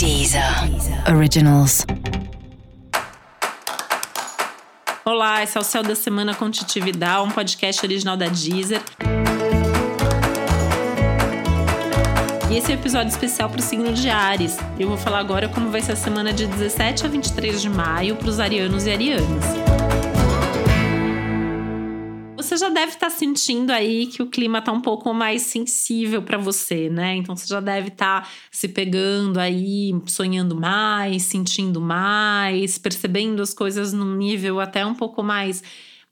Deezer Originals. Olá, esse é o Céu da Semana com Titi Vidal, um podcast original da Deezer. E esse é um episódio especial para o signo de Ares. Eu vou falar agora como vai ser a semana de 17 a 23 de maio para os arianos e arianas você já deve estar tá sentindo aí que o clima está um pouco mais sensível para você, né? Então você já deve estar tá se pegando aí, sonhando mais, sentindo mais, percebendo as coisas num nível até um pouco mais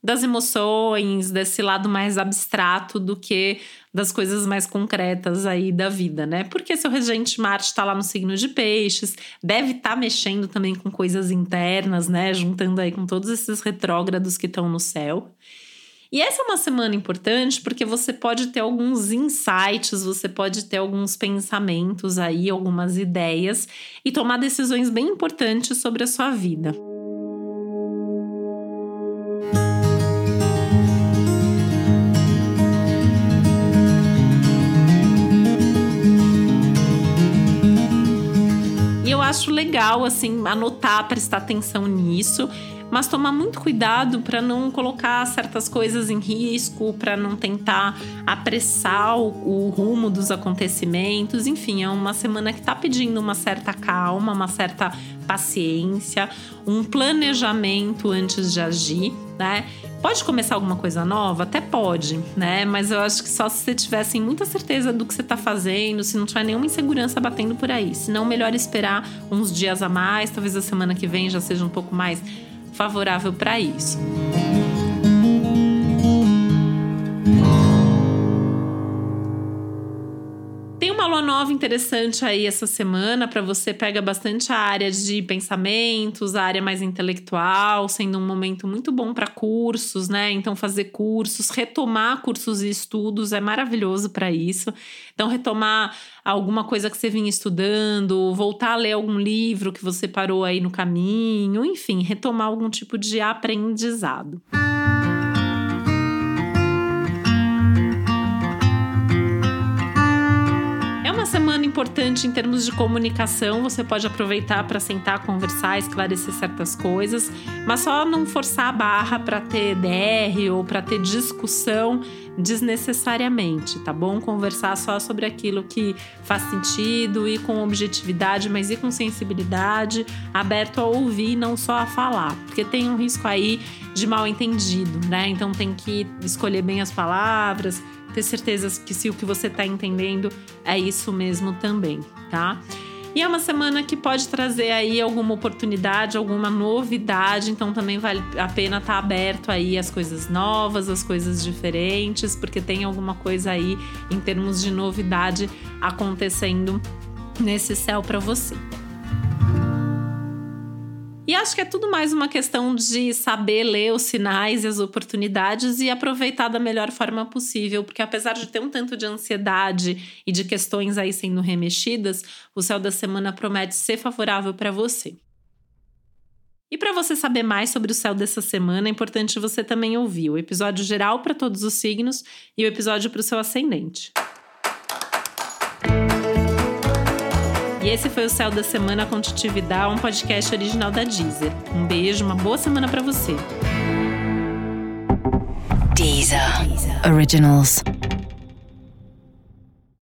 das emoções, desse lado mais abstrato do que das coisas mais concretas aí da vida, né? Porque seu regente Marte está lá no signo de Peixes, deve estar tá mexendo também com coisas internas, né? Juntando aí com todos esses retrógrados que estão no céu. E essa é uma semana importante porque você pode ter alguns insights, você pode ter alguns pensamentos aí, algumas ideias e tomar decisões bem importantes sobre a sua vida. E eu acho legal assim anotar, prestar atenção nisso mas tomar muito cuidado para não colocar certas coisas em risco, para não tentar apressar o, o, rumo dos acontecimentos. Enfim, é uma semana que está pedindo uma certa calma, uma certa paciência, um planejamento antes de agir, né? Pode começar alguma coisa nova? Até pode, né? Mas eu acho que só se você tivesse muita certeza do que você está fazendo, se não tiver nenhuma insegurança batendo por aí. Se não, melhor esperar uns dias a mais, talvez a semana que vem já seja um pouco mais favorável para isso. Nova interessante aí essa semana para você pega bastante a área de pensamentos, a área mais intelectual, sendo um momento muito bom para cursos, né? Então fazer cursos, retomar cursos e estudos é maravilhoso para isso. Então retomar alguma coisa que você vinha estudando, voltar a ler algum livro que você parou aí no caminho, enfim, retomar algum tipo de aprendizado. Semana importante em termos de comunicação. Você pode aproveitar para sentar, conversar, esclarecer certas coisas, mas só não forçar a barra para ter DR ou para ter discussão desnecessariamente, tá bom? Conversar só sobre aquilo que faz sentido e com objetividade, mas e com sensibilidade, aberto a ouvir, não só a falar, porque tem um risco aí de mal entendido, né? Então tem que escolher bem as palavras ter certeza que se o que você está entendendo é isso mesmo também, tá? E é uma semana que pode trazer aí alguma oportunidade, alguma novidade, então também vale a pena estar tá aberto aí às coisas novas, às coisas diferentes, porque tem alguma coisa aí em termos de novidade acontecendo nesse céu para você. E acho que é tudo mais uma questão de saber ler os sinais e as oportunidades e aproveitar da melhor forma possível, porque apesar de ter um tanto de ansiedade e de questões aí sendo remexidas, o céu da semana promete ser favorável para você. E para você saber mais sobre o céu dessa semana, é importante você também ouvir o episódio geral para todos os signos e o episódio para o seu ascendente. Esse foi o Céu da Semana com Titi um podcast original da Deezer. Um beijo, uma boa semana para você. Deezer. Originals.